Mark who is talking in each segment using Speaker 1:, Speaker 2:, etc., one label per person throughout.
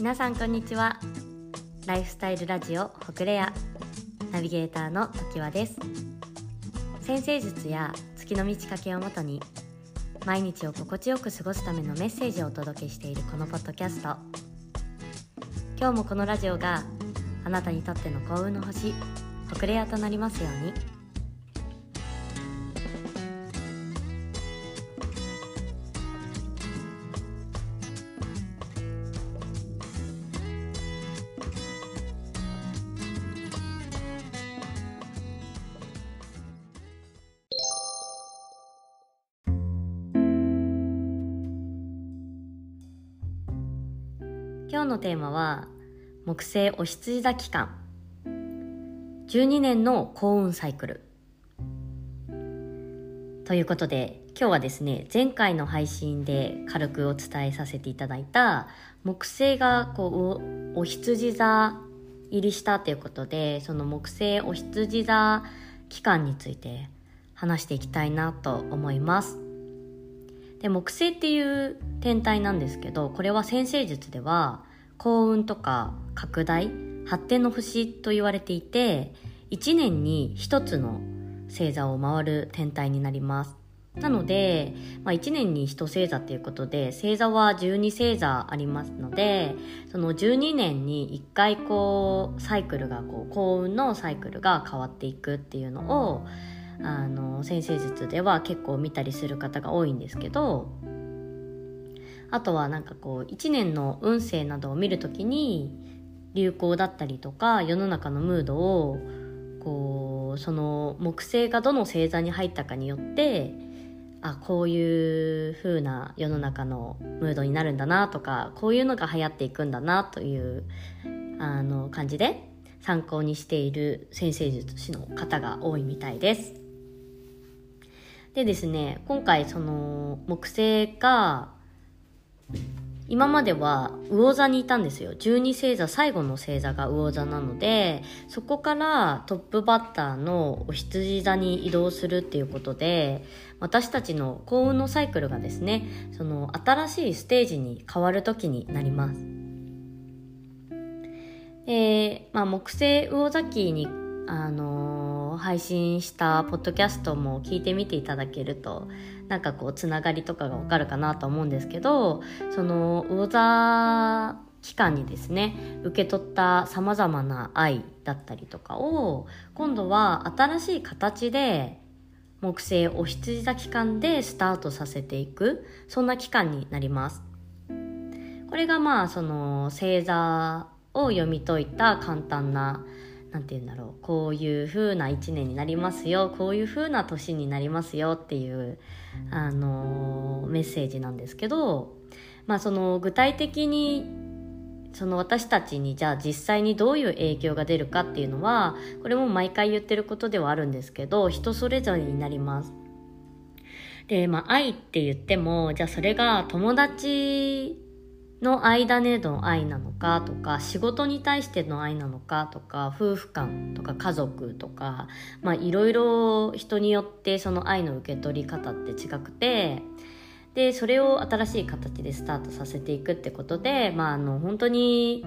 Speaker 1: 皆さんこんにちは。ライフスタイルラジオホクレア。ナビゲーターの時和です。先生術や月の満ち欠けをもとに毎日を心地よく過ごすためのメッセージをお届けしているこのポッドキャスト。今日もこのラジオがあなたにとっての幸運の星ホクレアとなりますように。今日のテーマは木星お羊座期間。12年の幸運サイクル。ということで今日はですね前回の配信で軽くお伝えさせていただいた木星がこうお羊座入りしたということでその木星お羊座期間について話していきたいなと思います。で木星っていう天体なんですけどこれは先生術では幸運とか拡大発展の星と言われていて1年に1つの星座を回る天体になります。なので、まあ、1年に1星座っていうことで星座は12星座ありますのでその12年に1回こうサイクルがこう幸運のサイクルが変わっていくっていうのをあの先生術では結構見たりする方が多いんですけどあとはなんかこう1年の運勢などを見るときに流行だったりとか世の中のムードをこうその木星がどの星座に入ったかによってあこういう風な世の中のムードになるんだなとかこういうのが流行っていくんだなというあの感じで参考にしている先生術師の方が多いみたいです。でですね今回その木星が今までは魚座にいたんですよ。12星座最後の星座が魚座なのでそこからトップバッターのお羊座に移動するっていうことで私たちの幸運のサイクルがですねその新しいステージに変わる時になります。えー、まあ、木星魚座期にあのー、配信したポッドキャストも聞いてみていただけるとなんかこうつながりとかがわかるかなと思うんですけどその魚座期間にですね受け取ったさまざまな愛だったりとかを今度は新しい形で木星お羊座期間でスタートさせていくそんな期間になります。これがまあその星座を読み解いた簡単な何て言うんだろうこういう風な1年になりますよこういう風な年になりますよっていうあのメッセージなんですけどまあその具体的にその私たちにじゃあ実際にどういう影響が出るかっていうのはこれも毎回言ってることではあるんですけど人それぞれになります。でまあ愛って言ってもじゃあそれが友達の間での愛なのかとか仕事に対しての愛なのかとか夫婦間とか家族とかまあいろいろ人によってその愛の受け取り方って違くてでそれを新しい形でスタートさせていくってことでまああの本当に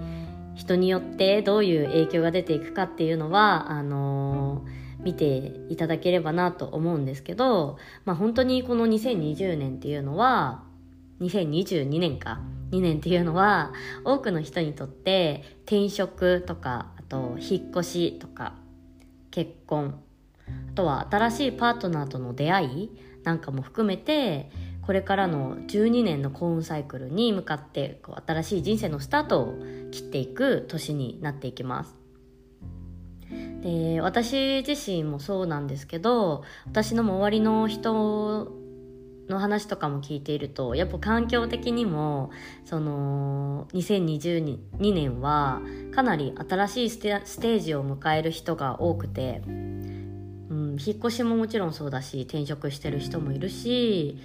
Speaker 1: 人によってどういう影響が出ていくかっていうのはあの見ていただければなと思うんですけど、まあ、本当にこの2020年っていうのは2022年か？2年っていうのは多くの人にとって転職とかあと引っ越しとか結婚あとは新しいパートナーとの出会いなんかも含めてこれからの12年の幸運サイクルに向かってこう新しい人生のスタートを切っていく年になっていきます。で私自身もそうなんですけど私の周りの人の話とかも聞いているとやっぱ環境的にもその2022年はかなり新しいステージを迎える人が多くて、うん、引っ越しももちろんそうだし転職してる人もいるし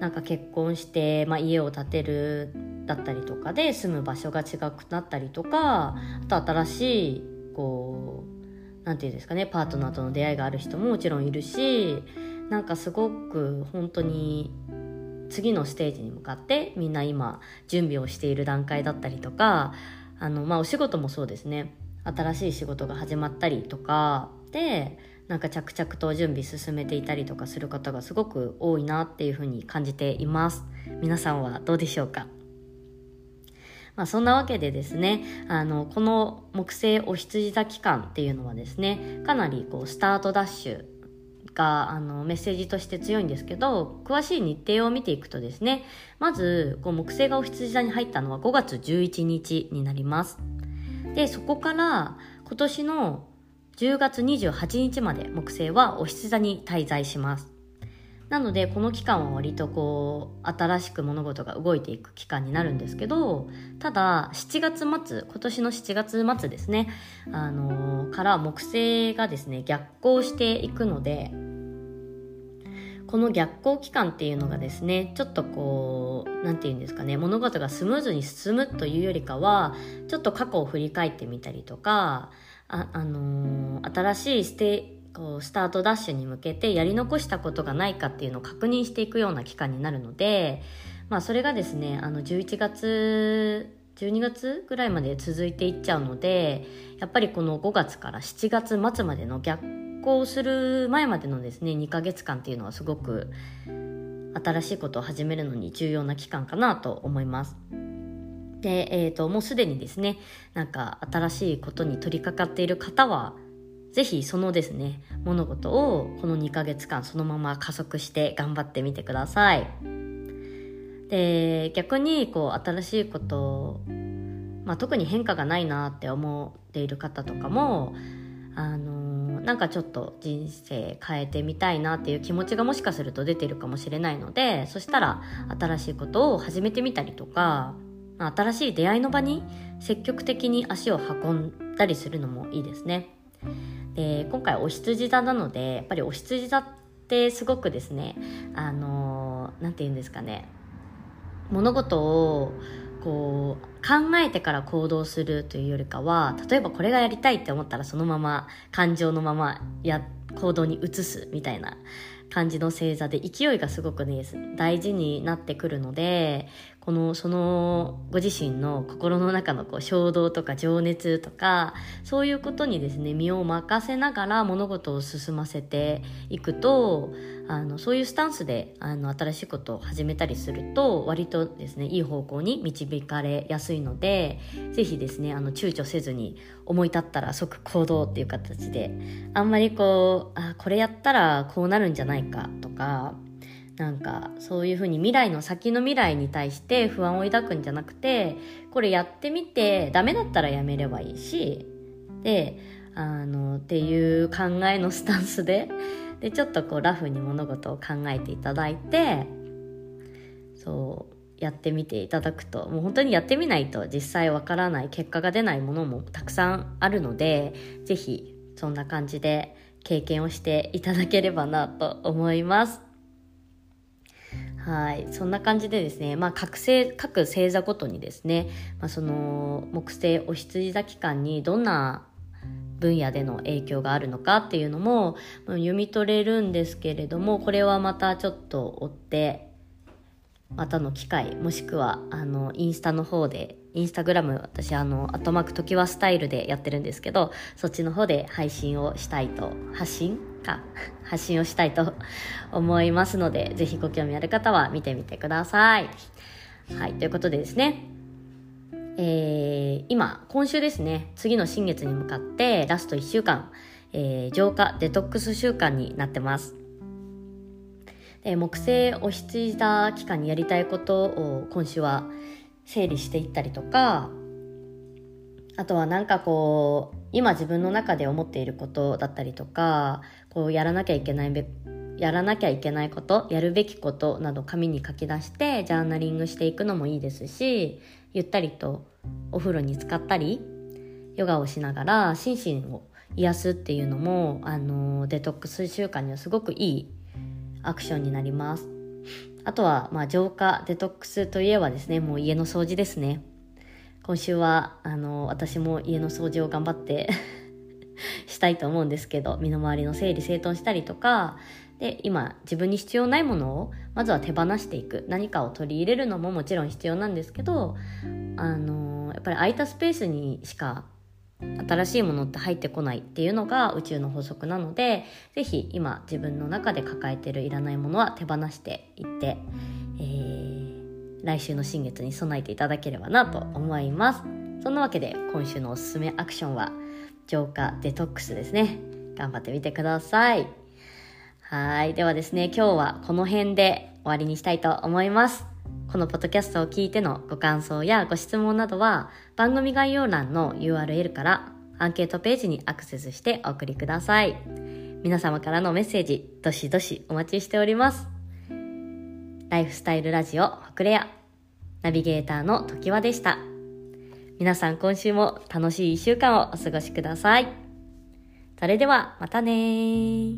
Speaker 1: なんか結婚して、まあ、家を建てるだったりとかで住む場所が違くなったりとかあと新しいこう何て言うんですかねパートナーとの出会いがある人ももちろんいるしなんかすごく本当に次のステージに向かってみんな今準備をしている段階だったりとかあのまあお仕事もそうですね。新しい仕事が始まったりとかでなんか着々と準備進めていたりとかする方がすごく多いなっていうふうに感じています。皆さんはどうでしょうか？まあ、そんなわけでですねあのこの木星お羊座期間っていうのはですねかなりこうスタートダッシュがあのメッセージとして強いんですけど詳しい日程を見ていくとですねまずこう木星がお羊座に入ったのは5月11日になります。でそこから今年の10月28日まで木星はお羊座に滞在します。なのでこの期間は割とこう新しく物事が動いていく期間になるんですけどただ7月末今年の7月末ですねあのー、から木星がですね逆行していくのでこの逆行期間っていうのがですねちょっとこう何て言うんですかね物事がスムーズに進むというよりかはちょっと過去を振り返ってみたりとかあ、あのー、新しいステこうスタートダッシュに向けてやり残したことがないかっていうのを確認していくような期間になるので、まあ、それがですねあの11月12月ぐらいまで続いていっちゃうのでやっぱりこの5月から7月末までの逆行する前までのですね2ヶ月間っていうのはすごく新しいことを始めるのに重要な期間かなと思います。で、えーと、ともうすでにですねなんか新しいことに取り掛かっている方はぜひそのですね、物事をこの2ヶ月間そのまま加速して頑張ってみてください。で、逆にこう新しいことまあ、特に変化がないなって思っている方とかも、あのー、なんかちょっと人生変えてみたいなっていう気持ちがもしかすると出てるかもしれないので、そしたら新しいことを始めてみたりとか、新しい出会いの場に積極的に足を運んだりするのもいいですね。で今回お羊座なのでやっぱりお羊座ってすごくですねあの何て言うんですかね物事をこう考えてから行動するというよりかは例えばこれがやりたいって思ったらそのまま感情のままや行動に移すみたいな感じの星座で勢いがすごくね大事になってくるのでこのそのご自身の心の中のこう衝動とか情熱とかそういうことにですね身を任せながら物事を進ませていくとあのそういうスタンスであの新しいことを始めたりすると割とですねいい方向に導かれやすいので是非ですねあの躊躇せずに思い立ったら即行動っていう形であんまりこうあこれやったらこうなるんじゃないかとかなんかそういうふうに未来の先の未来に対して不安を抱くんじゃなくてこれやってみてダメだったらやめればいいしであのっていう考えのスタンスででちょっとこうラフに物事を考えていただいてそうやってみていただくともう本当にやってみないと実際わからない結果が出ないものもたくさんあるので是非そんな感じで経験をしていただければなと思います。はい。そんな感じでですね、まあ、各星、各星座ごとにですね、まあ、その、木星お羊座期間にどんな分野での影響があるのかっていうのも読み取れるんですけれども、これはまたちょっと追って、またの機会、もしくは、あの、インスタの方で、インスタグラム、私、あの、アトマークトキワスタイルでやってるんですけど、そっちの方で配信をしたいと、発信か、発信をしたいと思いますので、ぜひご興味ある方は見てみてください。はい、ということでですね、えー、今、今週ですね、次の新月に向かってラスト1週間、えー、浄化、デトックス週間になってます。で木星お羊座期間にやりたいことを今週は整理していったりとかあとはなんかこう今自分の中で思っていることだったりとかこうやらなきゃいけないべやらなきゃいけないことやるべきことなど紙に書き出してジャーナリングしていくのもいいですしゆったりとお風呂に浸かったりヨガをしながら心身を癒すっていうのもあのデトックス習慣にはすごくいいアクションになります。あとは、まあ、浄化、デトックスといえばですね、もう家の掃除ですね。今週は、あの、私も家の掃除を頑張ってしたいと思うんですけど、身の回りの整理整頓したりとか、で今自分に必要ないものをまずは手放していく。何かを取り入れるのももちろん必要なんですけどあのやっぱり空いたスペースにしか新しいものって入ってこないっていうのが宇宙の法則なので是非今自分の中で抱えてるいらないものは手放していって、えー、来週の新月に備えていただければなと思います。そんなわけで今週のおすすめアクションは浄化デトックスですね頑張ってみてくださいはいではですね今日はこの辺で終わりにしたいと思いますこのポッドキャストを聞いてのご感想やご質問などは番組概要欄の URL からアンケートページにアクセスしてお送りください。皆様からのメッセージ、どしどしお待ちしております。ライフスタイルラジオ、ホクレア。ナビゲーターの時和でした。皆さん今週も楽しい一週間をお過ごしください。それではまたね